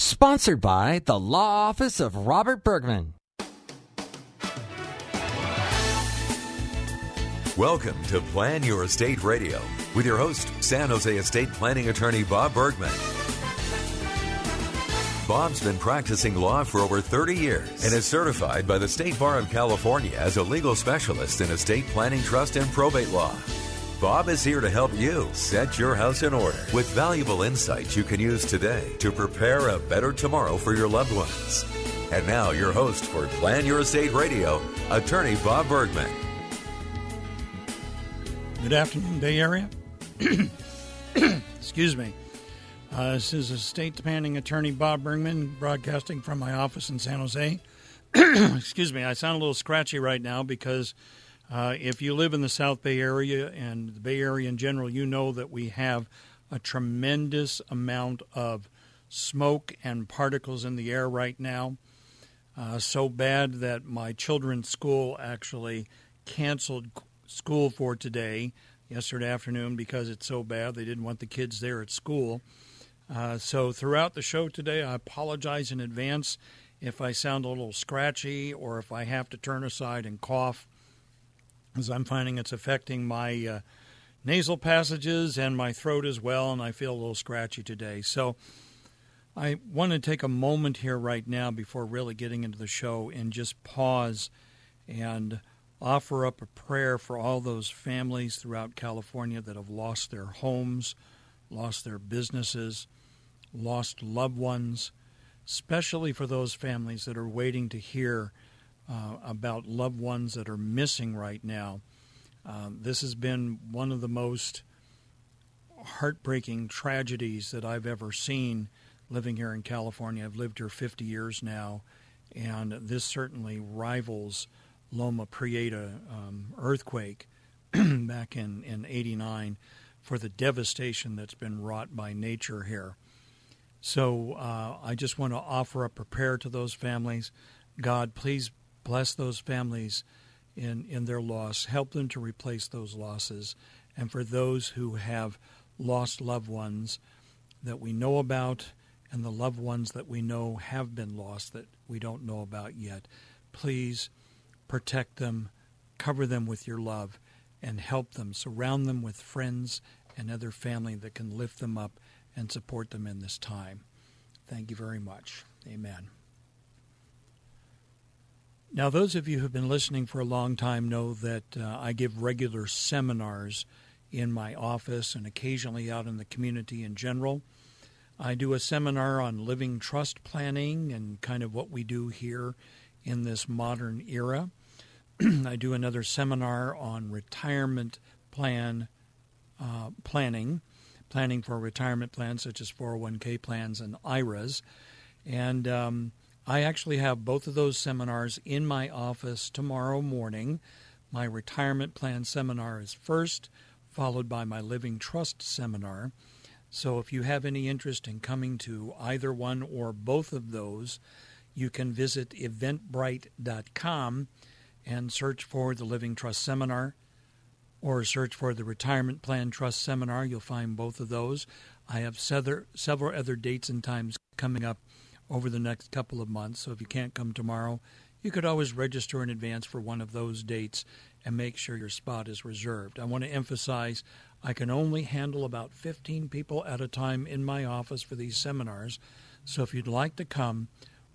Sponsored by the Law Office of Robert Bergman. Welcome to Plan Your Estate Radio with your host, San Jose Estate Planning Attorney Bob Bergman. Bob's been practicing law for over 30 years and is certified by the State Bar of California as a legal specialist in estate planning, trust, and probate law. Bob is here to help you set your house in order with valuable insights you can use today to prepare a better tomorrow for your loved ones. And now, your host for Plan Your Estate Radio, attorney Bob Bergman. Good afternoon, Bay Area. Excuse me. Uh, this is estate planning attorney Bob Bergman broadcasting from my office in San Jose. Excuse me, I sound a little scratchy right now because uh, if you live in the South Bay Area and the Bay Area in general, you know that we have a tremendous amount of smoke and particles in the air right now. Uh, so bad that my children's school actually canceled school for today, yesterday afternoon, because it's so bad. They didn't want the kids there at school. Uh, so throughout the show today, I apologize in advance if I sound a little scratchy or if I have to turn aside and cough, as I'm finding it's affecting my uh, nasal passages and my throat as well, and I feel a little scratchy today. So I want to take a moment here right now before really getting into the show and just pause and offer up a prayer for all those families throughout California that have lost their homes, lost their businesses lost loved ones, especially for those families that are waiting to hear uh, about loved ones that are missing right now. Uh, this has been one of the most heartbreaking tragedies that I've ever seen living here in California. I've lived here 50 years now, and this certainly rivals Loma Prieta um, earthquake back in, in 89 for the devastation that's been wrought by nature here. So uh, I just want to offer up a prayer to those families. God, please bless those families in, in their loss. Help them to replace those losses. And for those who have lost loved ones that we know about and the loved ones that we know have been lost that we don't know about yet, please protect them, cover them with your love, and help them. Surround them with friends and other family that can lift them up and support them in this time. Thank you very much. Amen. Now, those of you who have been listening for a long time know that uh, I give regular seminars in my office and occasionally out in the community in general. I do a seminar on living trust planning and kind of what we do here in this modern era. I do another seminar on retirement plan uh, planning planning for retirement plans such as 401k plans and IRAs. And um, I actually have both of those seminars in my office tomorrow morning. My retirement plan seminar is first, followed by my living trust seminar. So if you have any interest in coming to either one or both of those, you can visit eventbrite.com and search for the Living Trust Seminar or search for the Retirement Plan Trust Seminar. You'll find both of those. I have several other dates and times coming up over the next couple of months. So if you can't come tomorrow, you could always register in advance for one of those dates and make sure your spot is reserved. I want to emphasize I can only handle about 15 people at a time in my office for these seminars. So if you'd like to come,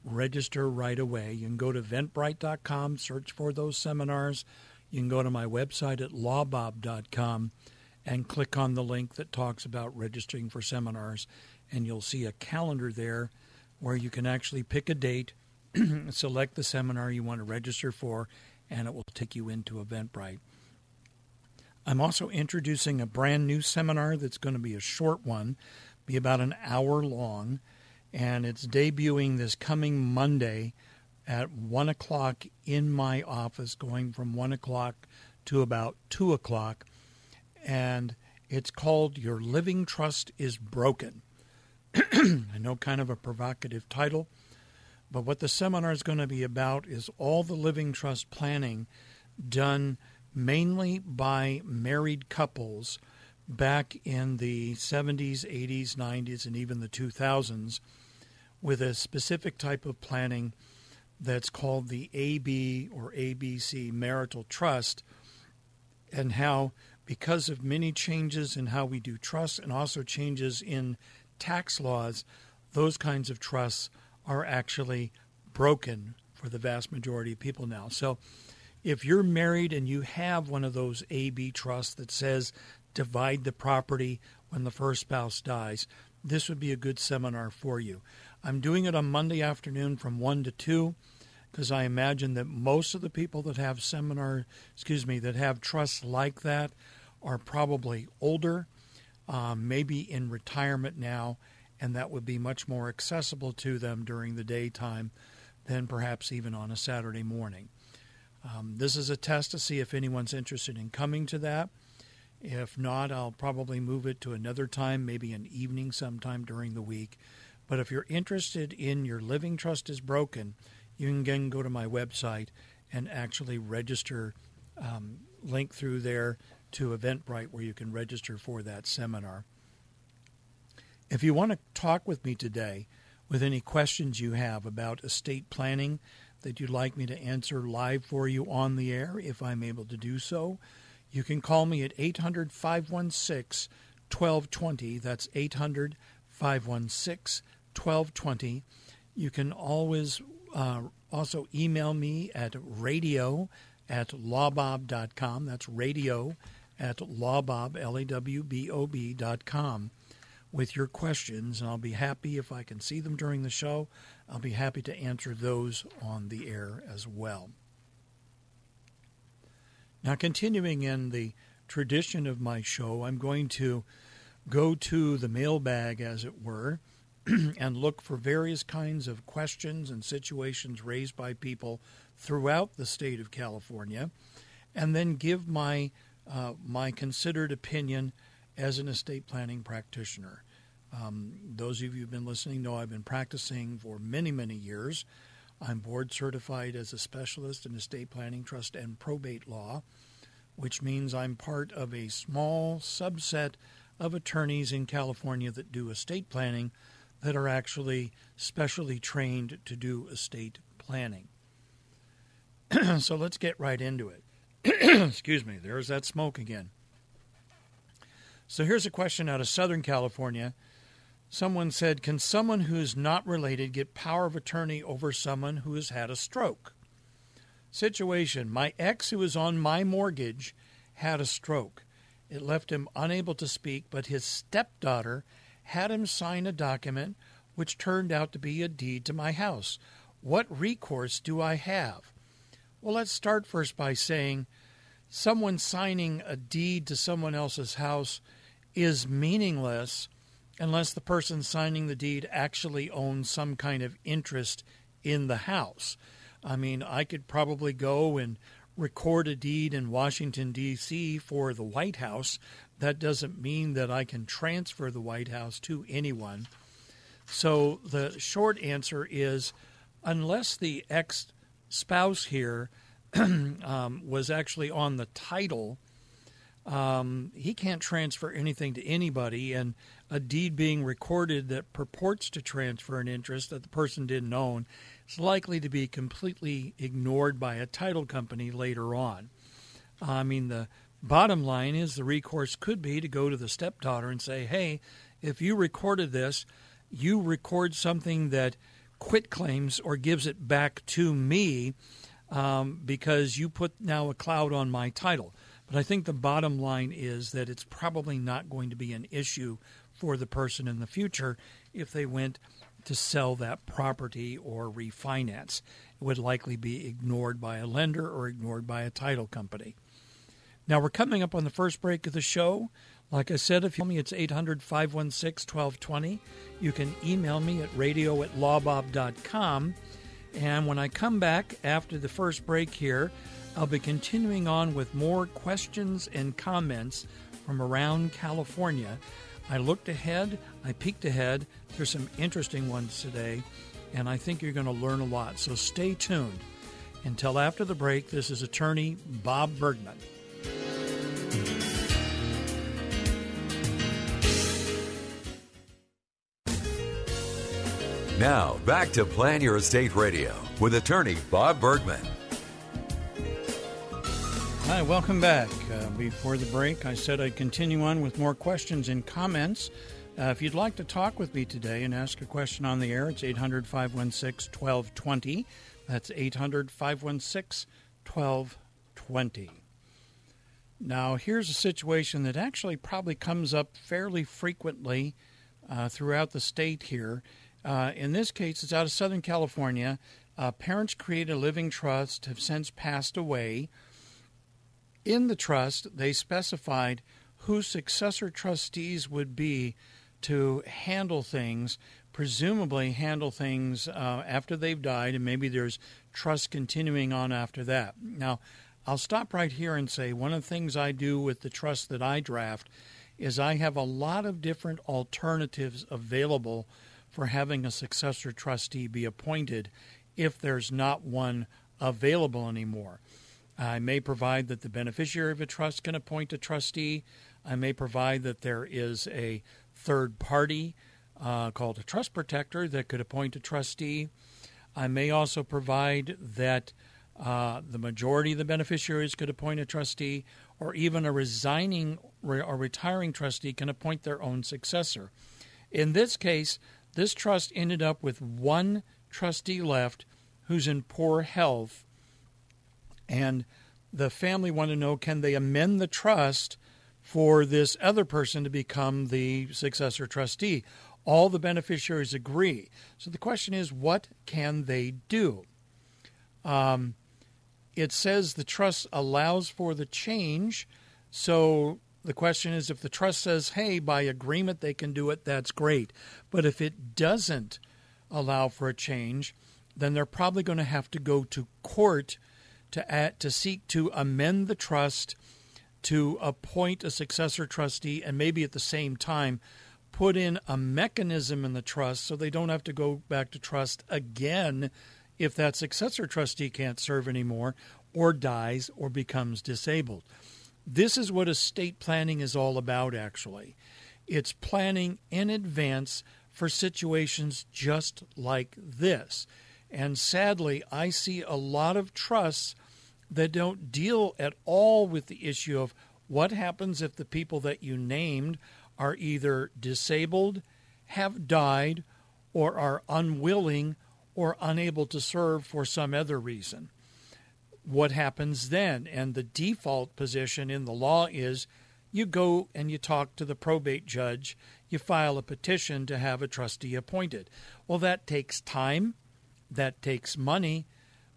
register right away. You can go to eventbrite.com, search for those seminars you can go to my website at lawbob.com and click on the link that talks about registering for seminars, and you'll see a calendar there where you can actually pick a date, select the seminar you want to register for, and it will take you into Eventbrite. I'm also introducing a brand new seminar that's going to be a short one, be about an hour long, and it's debuting this coming Monday at 1 o'clock in my office, going from 1 o'clock to about 2 o'clock. And it's called Your Living Trust is Broken. I know, kind of a provocative title, but what the seminar is going to be about is all the living trust planning done mainly by married couples back in the 70s, 80s, 90s, and even the 2000s with a specific type of planning that's called the AB or ABC marital trust, and how, because of many changes in how we do trusts and also changes in tax laws, those kinds of trusts are actually broken for the vast majority of people now. So, if you're married and you have one of those AB trusts that says divide the property when the first spouse dies, this would be a good seminar for you. I'm doing it on Monday afternoon from 1 to 2 because I imagine that most of the people that have seminar, excuse me, that have trusts like that are probably older, um, maybe in retirement now, and that would be much more accessible to them during the daytime than perhaps even on a Saturday morning. Um, this is a test to see if anyone's interested in coming to that. If not, I'll probably move it to another time, maybe an evening sometime during the week. But if you're interested in your living trust is broken, you can again go to my website and actually register, um, link through there to Eventbrite where you can register for that seminar. If you want to talk with me today with any questions you have about estate planning, that you'd like me to answer live for you on the air, if I'm able to do so, you can call me at 800 516 1220. That's 800 516 1220. You can always uh, also email me at radio at lawbob.com. That's radio at lawbob, L-A-W-B-O-B dot com with your questions, and I'll be happy if I can see them during the show. I'll be happy to answer those on the air as well. Now, continuing in the tradition of my show, I'm going to go to the mailbag, as it were, and look for various kinds of questions and situations raised by people throughout the state of California, and then give my uh, my considered opinion as an estate planning practitioner. Um, those of you who've been listening know I've been practicing for many, many years. I'm board certified as a specialist in estate planning, trust, and probate law, which means I'm part of a small subset of attorneys in California that do estate planning that are actually specially trained to do estate planning. so let's get right into it. Excuse me, there's that smoke again. So here's a question out of Southern California. Someone said, Can someone who is not related get power of attorney over someone who has had a stroke? Situation My ex, who is on my mortgage, had a stroke. It left him unable to speak, but his stepdaughter had him sign a document which turned out to be a deed to my house. What recourse do I have? Well, let's start first by saying someone signing a deed to someone else's house is meaningless unless the person signing the deed actually owns some kind of interest in the house. I mean, I could probably go and record a deed in Washington, D.C. for the White House. That doesn't mean that I can transfer the White House to anyone. So the short answer is unless the ex spouse here um, was actually on the title um, he can't transfer anything to anybody, and a deed being recorded that purports to transfer an interest that the person didn't own is likely to be completely ignored by a title company later on. I mean, the bottom line is the recourse could be to go to the stepdaughter and say, hey, if you recorded this, you record something that quit claims or gives it back to me um, because you put now a cloud on my title. But I think the bottom line is that it's probably not going to be an issue for the person in the future if they went to sell that property or refinance. It would likely be ignored by a lender or ignored by a title company. Now we're coming up on the first break of the show. Like I said, if you call me, it's 800 516 1220. You can email me at radio at lawbob.com. And when I come back after the first break here, I'll be continuing on with more questions and comments from around California. I looked ahead, I peeked ahead. There's some interesting ones today, and I think you're going to learn a lot. So stay tuned. Until after the break, this is attorney Bob Bergman. Now, back to Plan Your Estate Radio with attorney Bob Bergman. Hi, welcome back. Uh, before the break, I said I'd continue on with more questions and comments. Uh, if you'd like to talk with me today and ask a question on the air, it's 800 516 1220. That's 800 516 1220. Now, here's a situation that actually probably comes up fairly frequently uh, throughout the state here. Uh, in this case, it's out of Southern California. Uh, parents created a living trust, have since passed away. In the trust, they specified who successor trustees would be to handle things, presumably handle things uh, after they've died, and maybe there's trust continuing on after that. Now, I'll stop right here and say one of the things I do with the trust that I draft is I have a lot of different alternatives available for having a successor trustee be appointed if there's not one available anymore. I may provide that the beneficiary of a trust can appoint a trustee. I may provide that there is a third party uh, called a trust protector that could appoint a trustee. I may also provide that uh, the majority of the beneficiaries could appoint a trustee, or even a resigning or retiring trustee can appoint their own successor. In this case, this trust ended up with one trustee left who's in poor health, and the family want to know can they amend the trust for this other person to become the successor trustee? All the beneficiaries agree. So the question is, what can they do? Um, it says the trust allows for the change. So the question is if the trust says, hey, by agreement they can do it, that's great. But if it doesn't allow for a change, then they're probably going to have to go to court to add, to seek to amend the trust to appoint a successor trustee and maybe at the same time put in a mechanism in the trust so they don't have to go back to trust again if that successor trustee can't serve anymore or dies or becomes disabled. This is what estate planning is all about, actually. It's planning in advance for situations just like this. And sadly, I see a lot of trusts that don't deal at all with the issue of what happens if the people that you named are either disabled, have died, or are unwilling or unable to serve for some other reason what happens then? And the default position in the law is you go and you talk to the probate judge, you file a petition to have a trustee appointed. Well, that takes time, that takes money,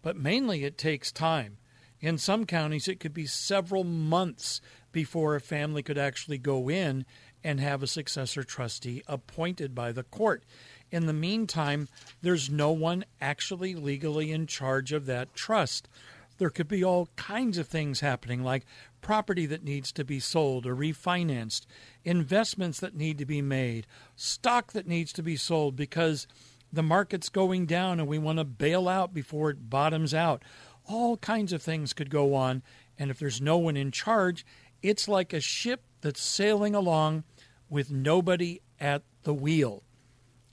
but mainly it takes time. In some counties, it could be several months before a family could actually go in and have a successor trustee appointed by the court. In the meantime, there's no one actually legally in charge of that trust there could be all kinds of things happening, like property that needs to be sold or refinanced, investments that need to be made, stock that needs to be sold because the market's going down and we want to bail out before it bottoms out. All kinds of things could go on. And if there's no one in charge, it's like a ship that's sailing along with nobody at the wheel.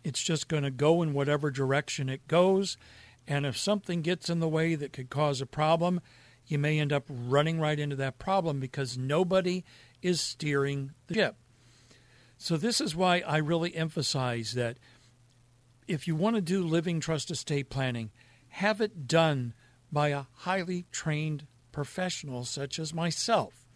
It's just going to go in whatever direction it goes. And if something gets in the way that could cause a problem, you may end up running right into that problem because nobody is steering the ship. So, this is why I really emphasize that if you want to do living trust estate planning, have it done by a highly trained professional such as myself.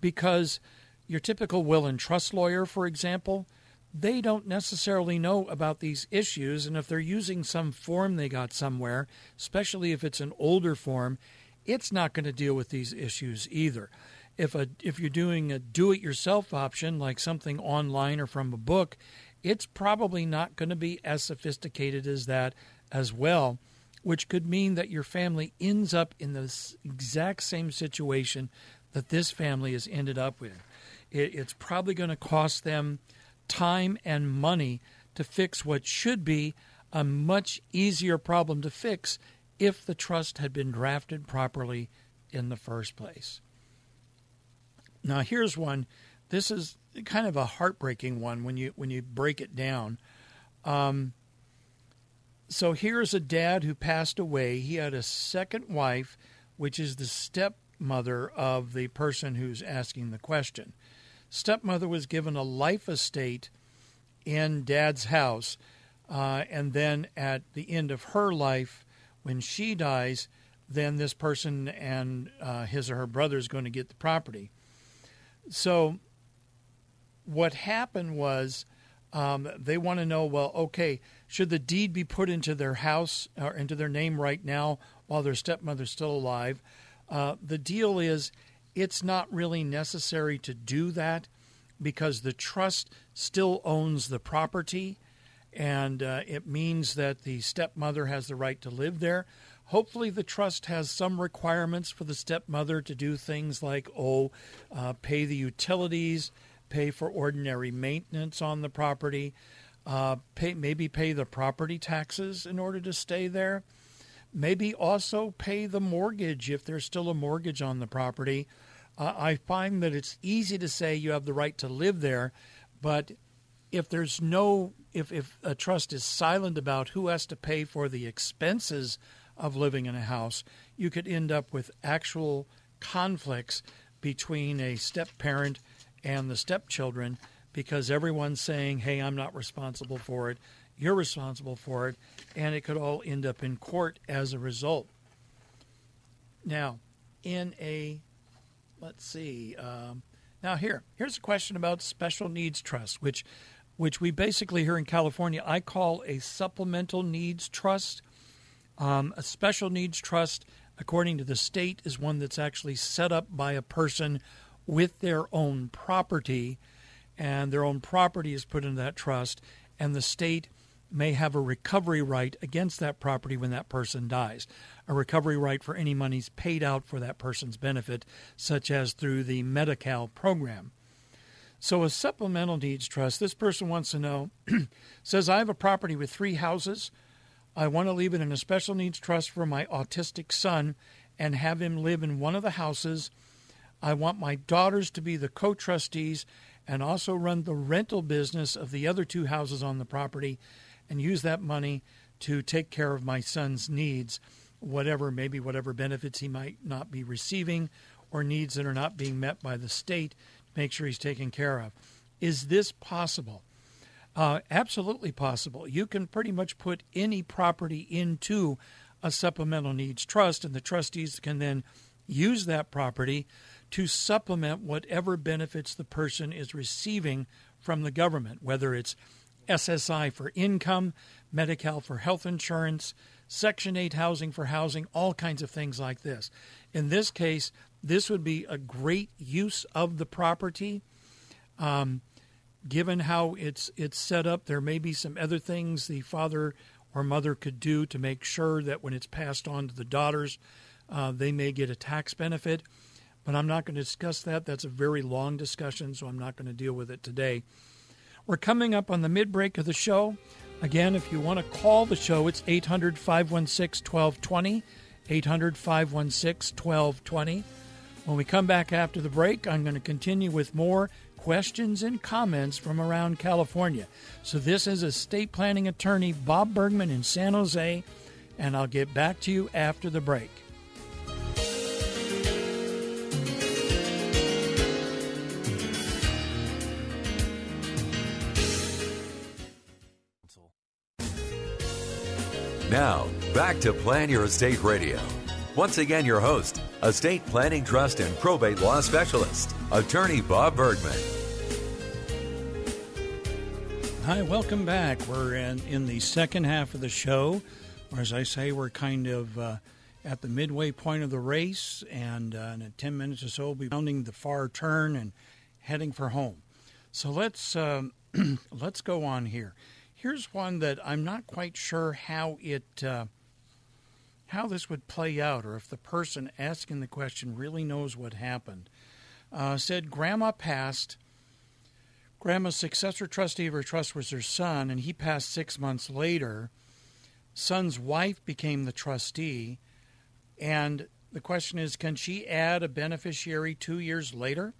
Because your typical will and trust lawyer, for example, they don't necessarily know about these issues. And if they're using some form they got somewhere, especially if it's an older form, it's not going to deal with these issues either. if a if you're doing a do-it-yourself option like something online or from a book, it's probably not going to be as sophisticated as that as well, which could mean that your family ends up in the exact same situation that this family has ended up with. It, it's probably going to cost them time and money to fix what should be a much easier problem to fix if the trust had been drafted properly in the first place. Now, here's one. This is kind of a heartbreaking one when you when you break it down. Um, so here's a dad who passed away. He had a second wife, which is the stepmother of the person who's asking the question. Stepmother was given a life estate in dad's house, uh, and then at the end of her life, when she dies, then this person and uh, his or her brother is going to get the property. So, what happened was um, they want to know well, okay, should the deed be put into their house or into their name right now while their stepmother's still alive? Uh, the deal is it's not really necessary to do that because the trust still owns the property and uh, it means that the stepmother has the right to live there. Hopefully, the trust has some requirements for the stepmother to do things like, oh, uh, pay the utilities, pay for ordinary maintenance on the property, uh, pay, maybe pay the property taxes in order to stay there, maybe also pay the mortgage if there's still a mortgage on the property. Uh, I find that it's easy to say you have the right to live there, but if there's no if, if a trust is silent about who has to pay for the expenses of living in a house, you could end up with actual conflicts between a step parent and the stepchildren because everyone's saying, hey, I'm not responsible for it, you're responsible for it, and it could all end up in court as a result. Now, in a, let's see, um, now here, here's a question about special needs trust, which, which we basically here in California, I call a supplemental needs trust. Um, a special needs trust, according to the state, is one that's actually set up by a person with their own property, and their own property is put into that trust, and the state may have a recovery right against that property when that person dies. A recovery right for any monies paid out for that person's benefit, such as through the Medi Cal program. So, a supplemental needs trust, this person wants to know says, I have a property with three houses. I want to leave it in a special needs trust for my autistic son and have him live in one of the houses I want my daughters to be the co trustees and also run the rental business of the other two houses on the property and use that money to take care of my son's needs, whatever, maybe whatever benefits he might not be receiving or needs that are not being met by the state, make sure he's taken care of. Is this possible? Uh, absolutely possible. You can pretty much put any property into a supplemental needs trust, and the trustees can then use that property to supplement whatever benefits the person is receiving from the government, whether it's SSI for income, Medi for health insurance, Section 8 housing for housing, all kinds of things like this. In this case, this would be a great use of the property. Um, given how it's it's set up, there may be some other things the father or mother could do to make sure that when it's passed on to the daughters, uh, they may get a tax benefit but I'm not going to discuss that. That's a very long discussion, so I'm not going to deal with it today. We're coming up on the mid break of the show. Again, if you want to call the show, it's 800 516 1220. 800 516 1220. When we come back after the break, I'm going to continue with more questions and comments from around California. So, this is estate planning attorney Bob Bergman in San Jose, and I'll get back to you after the break. Now, back to Plan Your Estate Radio. Once again, your host, estate planning trust and probate law specialist, attorney Bob Bergman. Hi, welcome back. We're in, in the second half of the show. Or as I say, we're kind of uh, at the midway point of the race, and uh, in 10 minutes or so, we'll be rounding the far turn and heading for home. So let's um, let's go on here. Here's one that I'm not quite sure how it uh, how this would play out, or if the person asking the question really knows what happened. Uh, said Grandma passed. Grandma's successor trustee of her trust was her son, and he passed six months later. Son's wife became the trustee, and the question is can she add a beneficiary two years later?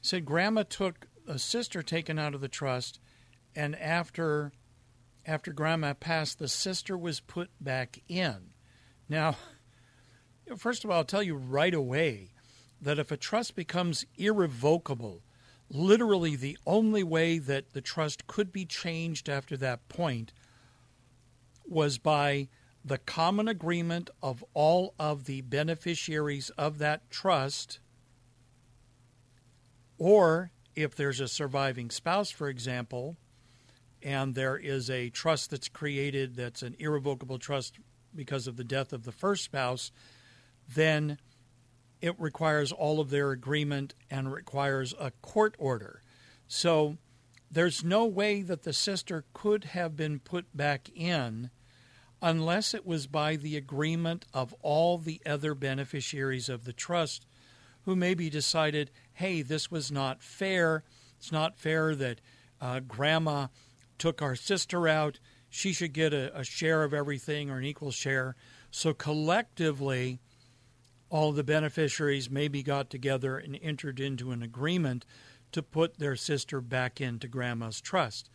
Said Grandma took a sister taken out of the trust, and after after grandma passed, the sister was put back in. Now, first of all, I'll tell you right away that if a trust becomes irrevocable, literally the only way that the trust could be changed after that point was by the common agreement of all of the beneficiaries of that trust, or if there's a surviving spouse, for example, and there is a trust that's created that's an irrevocable trust because of the death of the first spouse, then it requires all of their agreement and requires a court order. So there's no way that the sister could have been put back in unless it was by the agreement of all the other beneficiaries of the trust who maybe decided, hey, this was not fair. It's not fair that uh, grandma took our sister out. She should get a, a share of everything or an equal share. So collectively, all the beneficiaries maybe got together and entered into an agreement to put their sister back into grandma's trust.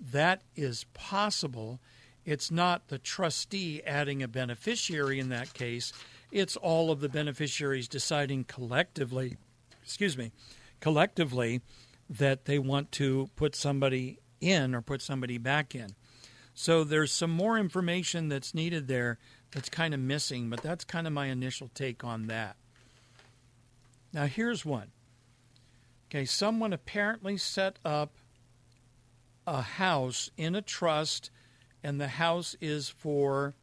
That is possible. It's not the trustee adding a beneficiary in that case. It's all of the beneficiaries deciding collectively, excuse me, collectively that they want to put somebody in or put somebody back in. So there's some more information that's needed there that's kind of missing, but that's kind of my initial take on that. Now, here's one. Okay, someone apparently set up a house in a trust, and the house is for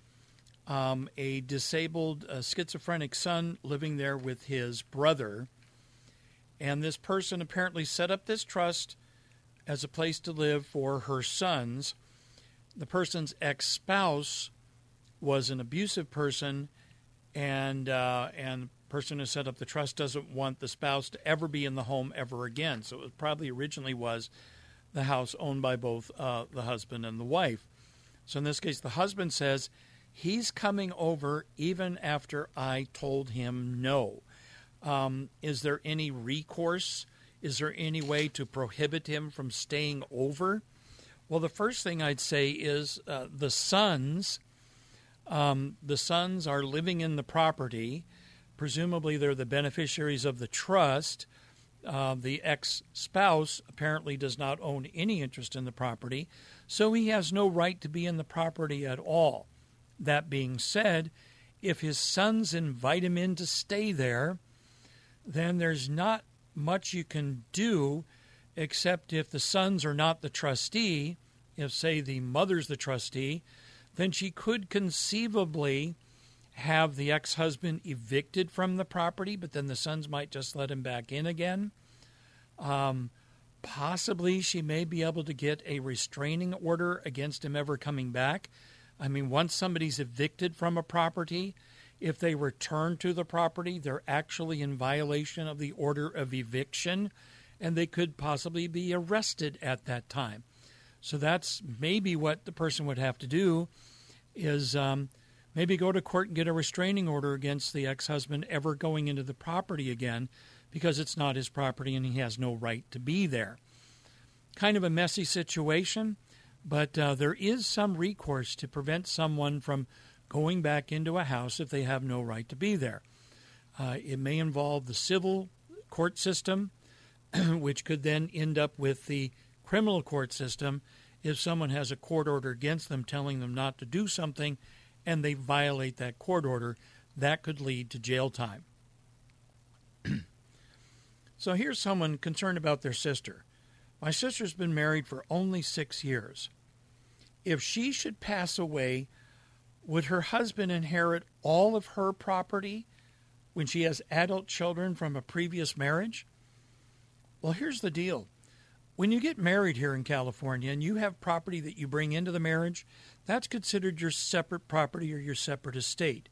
um, a disabled schizophrenic son living there with his brother. And this person apparently set up this trust as a place to live for her sons. The person's ex spouse was an abusive person, and uh, and the person who set up the trust doesn't want the spouse to ever be in the home ever again. So it probably originally was the house owned by both uh, the husband and the wife. So in this case, the husband says he's coming over even after I told him no. Um, is there any recourse? Is there any way to prohibit him from staying over? Well, the first thing I'd say is uh, the sons. Um, the sons are living in the property. Presumably, they're the beneficiaries of the trust. Uh, the ex spouse apparently does not own any interest in the property, so he has no right to be in the property at all. That being said, if his sons invite him in to stay there, then there's not much you can do except if the sons are not the trustee, if, say, the mother's the trustee, then she could conceivably have the ex husband evicted from the property, but then the sons might just let him back in again. Um, possibly she may be able to get a restraining order against him ever coming back. I mean, once somebody's evicted from a property, if they return to the property, they're actually in violation of the order of eviction and they could possibly be arrested at that time. So that's maybe what the person would have to do is um, maybe go to court and get a restraining order against the ex-husband ever going into the property again because it's not his property and he has no right to be there. Kind of a messy situation, but uh, there is some recourse to prevent someone from going back into a house if they have no right to be there. Uh, it may involve the civil court system, which could then end up with the criminal court system if someone has a court order against them telling them not to do something and they violate that court order. That could lead to jail time. so here's someone concerned about their sister. My sister's been married for only six years. If she should pass away would her husband inherit all of her property when she has adult children from a previous marriage? Well, here's the deal. When you get married here in California and you have property that you bring into the marriage, that's considered your separate property or your separate estate.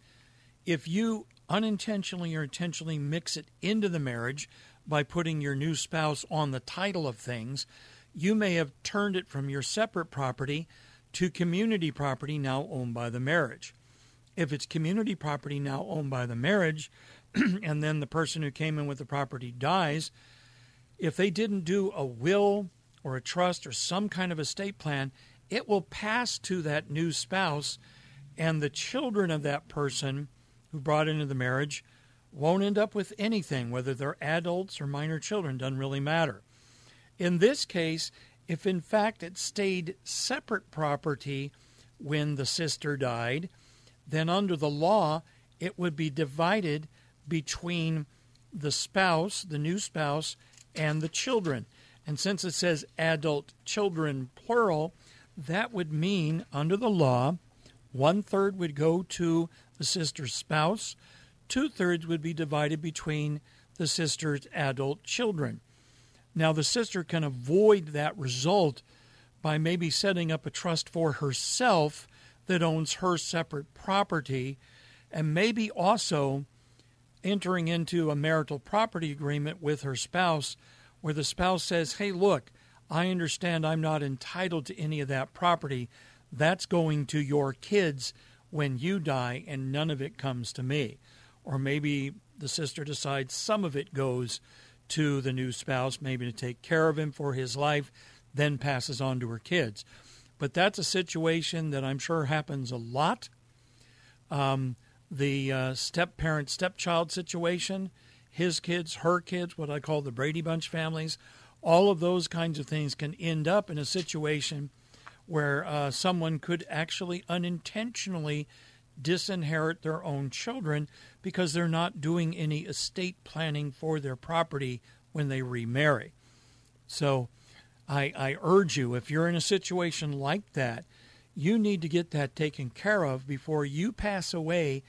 If you unintentionally or intentionally mix it into the marriage by putting your new spouse on the title of things, you may have turned it from your separate property to community property now owned by the marriage. If it's community property now owned by the marriage, and then the person who came in with the property dies, if they didn't do a will or a trust or some kind of estate plan, it will pass to that new spouse, and the children of that person who brought into the marriage won't end up with anything, whether they're adults or minor children, doesn't really matter. In this case, if in fact it stayed separate property when the sister died, then under the law it would be divided between the spouse, the new spouse, and the children. And since it says adult children plural, that would mean under the law, one third would go to the sister's spouse, two thirds would be divided between the sister's adult children. Now, the sister can avoid that result by maybe setting up a trust for herself that owns her separate property, and maybe also entering into a marital property agreement with her spouse where the spouse says, Hey, look, I understand I'm not entitled to any of that property. That's going to your kids when you die, and none of it comes to me. Or maybe the sister decides some of it goes to the new spouse, maybe to take care of him for his life, then passes on to her kids. But that's a situation that I'm sure happens a lot. Um, the uh, step parent stepchild situation, his kids, her kids, what I call the Brady Bunch families, all of those kinds of things can end up in a situation where uh, someone could actually unintentionally disinherit their own children because they're not doing any estate planning for their property when they remarry. So I, I urge you, if you're in a situation like that, you need to get that taken care of before you pass away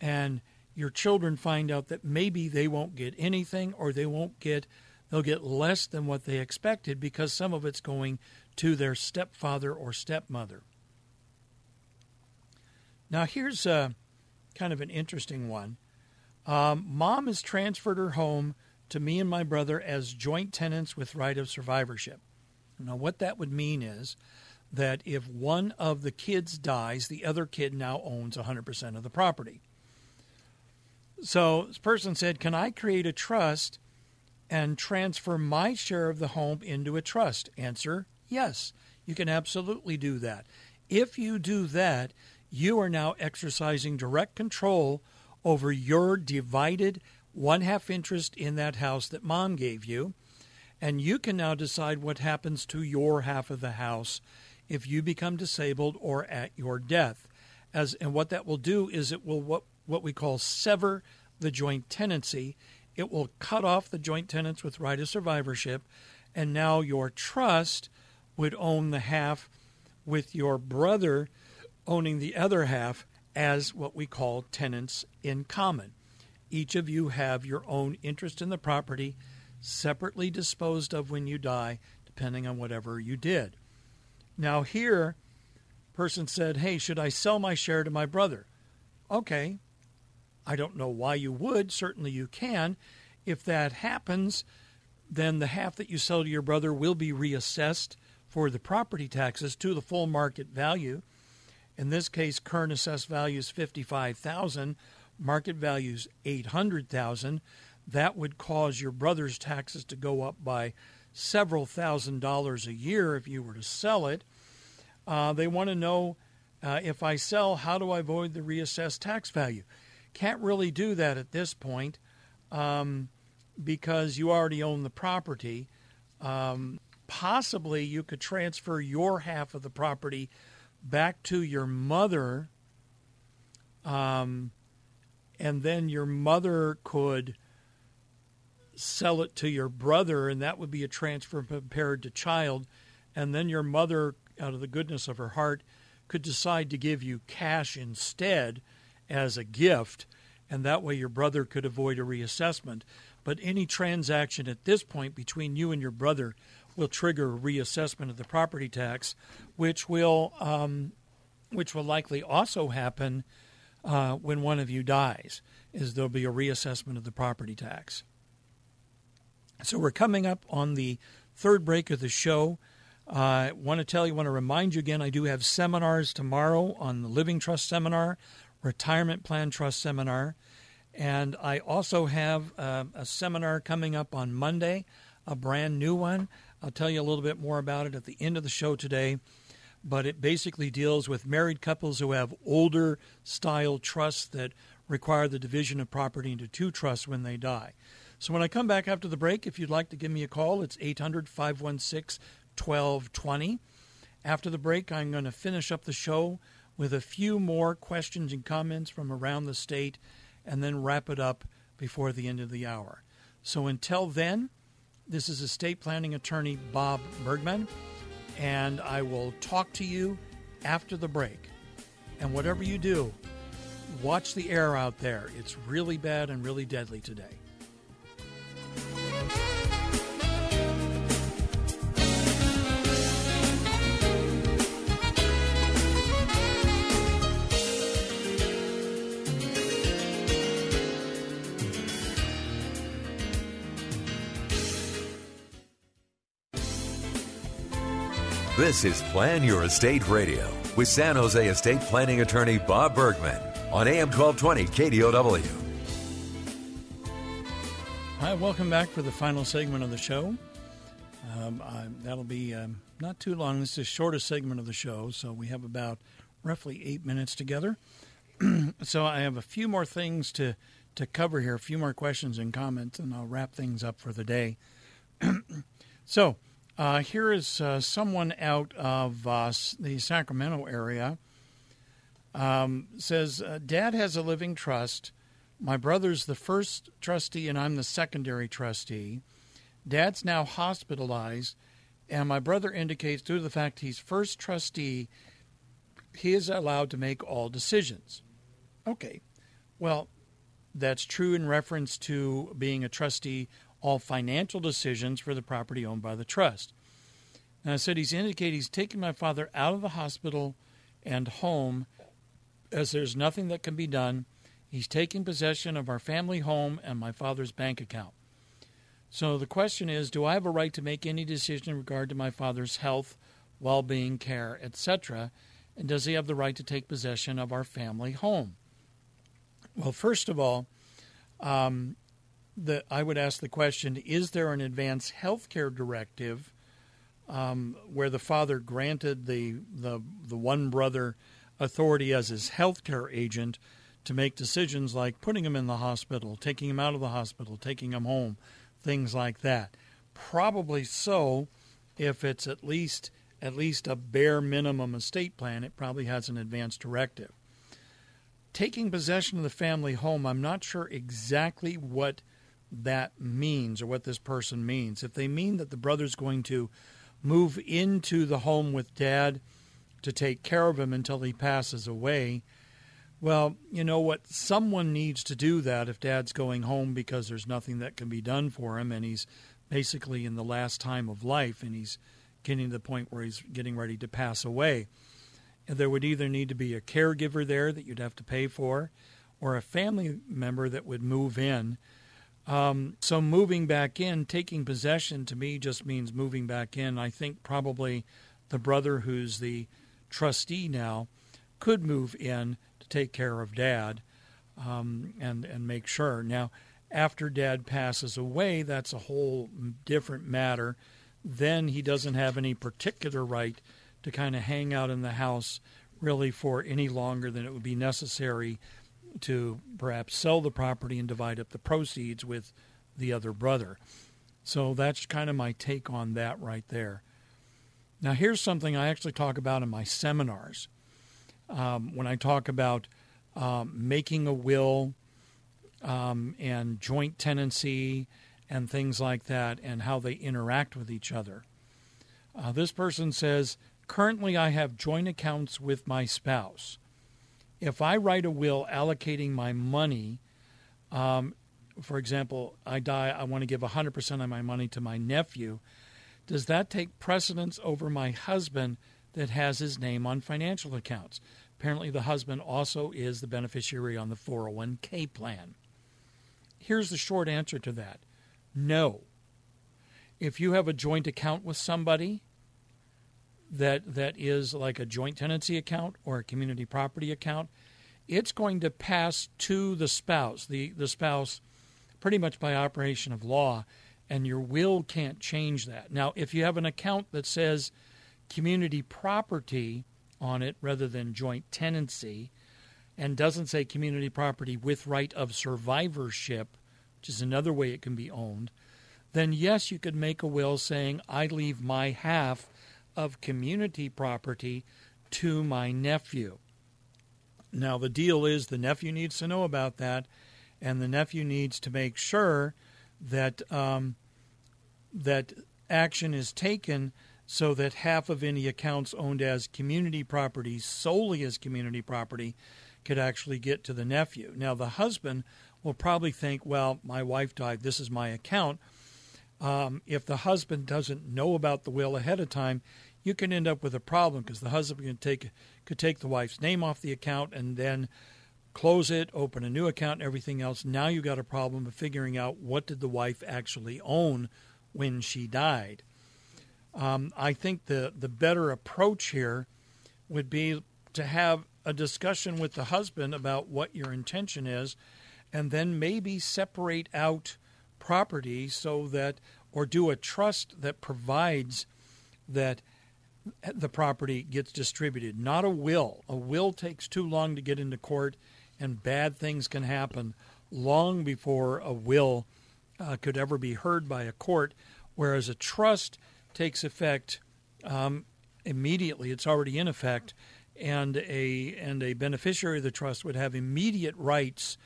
and your children find out that maybe they won't get anything or they won't get they'll get less than what they expected because some of it's going to their stepfather or stepmother. Now, here's a, kind of an interesting one. Um, Mom has transferred her home to me and my brother as joint tenants with right of survivorship. Now, what that would mean is that if one of the kids dies, the other kid now owns 100% of the property. So, this person said, Can I create a trust and transfer my share of the home into a trust? Answer Yes, you can absolutely do that. If you do that, you are now exercising direct control over your divided one half interest in that house that mom gave you. And you can now decide what happens to your half of the house if you become disabled or at your death. As and what that will do is it will what what we call sever the joint tenancy. It will cut off the joint tenants with right of survivorship, and now your trust would own the half with your brother owning the other half as what we call tenants in common. Each of you have your own interest in the property, separately disposed of when you die, depending on whatever you did. Now here, person said, "Hey, should I sell my share to my brother?" Okay. I don't know why you would. Certainly you can. If that happens, then the half that you sell to your brother will be reassessed for the property taxes to the full market value. In this case, current assessed value is 55,000, market value is 800,000. That would cause your brother's taxes to go up by several thousand dollars a year if you were to sell it. Uh, they want to know uh, if I sell, how do I avoid the reassessed tax value? Can't really do that at this point um, because you already own the property. Um, possibly you could transfer your half of the property back to your mother, um, and then your mother could sell it to your brother, and that would be a transfer from parent to child. And then your mother, out of the goodness of her heart, could decide to give you cash instead as a gift, and that way your brother could avoid a reassessment. But any transaction at this point between you and your brother will trigger reassessment of the property tax, which will um, which will likely also happen uh, when one of you dies. Is there'll be a reassessment of the property tax. So we're coming up on the third break of the show. I uh, want to tell you, want to remind you again, I do have seminars tomorrow on the Living Trust Seminar, Retirement Plan Trust Seminar, and I also have uh, a seminar coming up on Monday, a brand new one. I'll tell you a little bit more about it at the end of the show today, but it basically deals with married couples who have older style trusts that require the division of property into two trusts when they die. So when I come back after the break, if you'd like to give me a call, it's 800 516 1220. After the break, I'm going to finish up the show with a few more questions and comments from around the state and then wrap it up before the end of the hour. So until then, this is estate planning attorney Bob Bergman, and I will talk to you after the break. And whatever you do, watch the air out there. It's really bad and really deadly today. This is Plan Your Estate Radio with San Jose estate planning attorney Bob Bergman on AM 1220 KDOW. Hi, welcome back for the final segment of the show. Um, I, that'll be um, not too long. This is the shortest segment of the show, so we have about roughly eight minutes together. so I have a few more things to, to cover here, a few more questions and comments, and I'll wrap things up for the day. so, uh, here is uh, someone out of uh, the Sacramento area. Um, says, uh, Dad has a living trust. My brother's the first trustee, and I'm the secondary trustee. Dad's now hospitalized, and my brother indicates, due to the fact he's first trustee, he is allowed to make all decisions. Okay, well, that's true in reference to being a trustee all financial decisions for the property owned by the trust. And I said, He's indicated he's taking my father out of the hospital and home as there's nothing that can be done. He's taking possession of our family home and my father's bank account. So the question is do I have a right to make any decision in regard to my father's health, well being, care, etc.? And does he have the right to take possession of our family home? Well, first of all, um, the, I would ask the question Is there an advance health care directive um, where the father granted the, the, the one brother authority as his health care agent to make decisions like putting him in the hospital, taking him out of the hospital, taking him home, things like that? Probably so if it's at least at least a bare minimum estate plan, it probably has an advance directive. Taking possession of the family home, I'm not sure exactly what that means or what this person means. If they mean that the brother's going to move into the home with dad to take care of him until he passes away, well, you know what? Someone needs to do that if dad's going home because there's nothing that can be done for him and he's basically in the last time of life and he's getting to the point where he's getting ready to pass away. And there would either need to be a caregiver there that you'd have to pay for or a family member that would move in um, so moving back in, taking possession to me just means moving back in. I think probably the brother who's the trustee now could move in to take care of dad um, and and make sure. Now, after dad passes away, that's a whole different matter. Then he doesn't have any particular right to kind of hang out in the house really for any longer than it would be necessary to perhaps sell the property and divide up the proceeds with the other brother. So that's kind of my take on that right there. Now, here's something I actually talk about in my seminars. Um, when I talk about um, making a will um, and joint tenancy and things like that and how they interact with each other. Uh, this person says, Currently, I have joint accounts with my spouse. If I write a will allocating my money, um, for example, I die, I want to give 100% of my money to my nephew, does that take precedence over my husband that has his name on financial accounts? Apparently, the husband also is the beneficiary on the 401k plan. Here's the short answer to that no. If you have a joint account with somebody that that is like a joint tenancy account or a community property account, it's going to pass to the spouse. The the spouse pretty much by operation of law and your will can't change that. Now, if you have an account that says community property on it rather than joint tenancy and doesn't say community property with right of survivorship, which is another way it can be owned, then yes, you could make a will saying, I leave my half of community property to my nephew. Now, the deal is the nephew needs to know about that, and the nephew needs to make sure that um, that action is taken so that half of any accounts owned as community property, solely as community property, could actually get to the nephew. Now, the husband will probably think, well, my wife died, this is my account. Um, if the husband doesn't know about the will ahead of time, you can end up with a problem because the husband can take could take the wife's name off the account and then close it, open a new account, and everything else. Now you've got a problem of figuring out what did the wife actually own when she died. Um, I think the, the better approach here would be to have a discussion with the husband about what your intention is, and then maybe separate out property so that, or do a trust that provides that the property gets distributed, not a will. A will takes too long to get into court, and bad things can happen long before a will uh, could ever be heard by a court whereas a trust takes effect um, immediately; it's already in effect, and a and a beneficiary of the trust would have immediate rights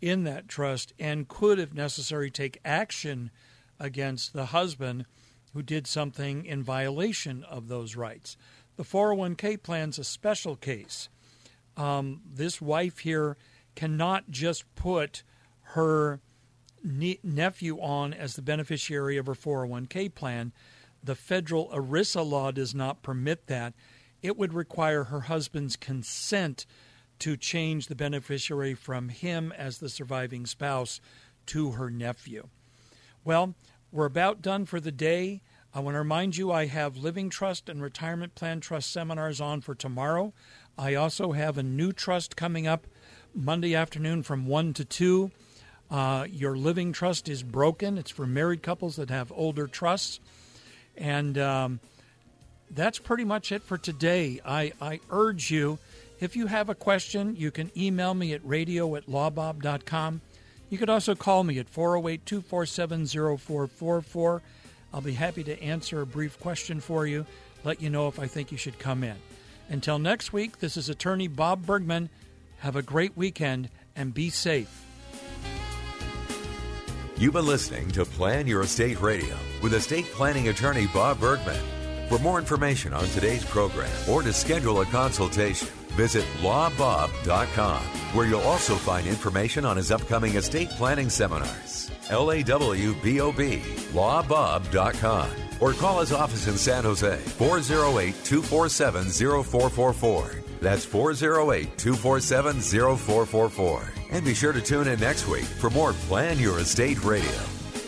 in that trust and could, if necessary, take action against the husband who did something in violation of those rights. The 401k plan's a special case. Um, this wife here cannot just put her nephew on as the beneficiary of her 401k plan. The federal ERISA law does not permit that. It would require her husband's consent to change the beneficiary from him as the surviving spouse to her nephew. Well, we're about done for the day. I want to remind you I have Living Trust and Retirement Plan Trust seminars on for tomorrow. I also have a new trust coming up Monday afternoon from 1 to 2. Uh, your living trust is broken. It's for married couples that have older trusts. And um, that's pretty much it for today. I, I urge you, if you have a question, you can email me at radio at lawbob.com. You could also call me at 408 247 0444. I'll be happy to answer a brief question for you, let you know if I think you should come in. Until next week, this is attorney Bob Bergman. Have a great weekend and be safe. You've been listening to Plan Your Estate Radio with estate planning attorney Bob Bergman. For more information on today's program or to schedule a consultation, visit lawbob.com, where you'll also find information on his upcoming estate planning seminars. L A W B O B, lawbob.com, or call his office in San Jose, 408 247 0444. That's 408 247 0444. And be sure to tune in next week for more Plan Your Estate Radio.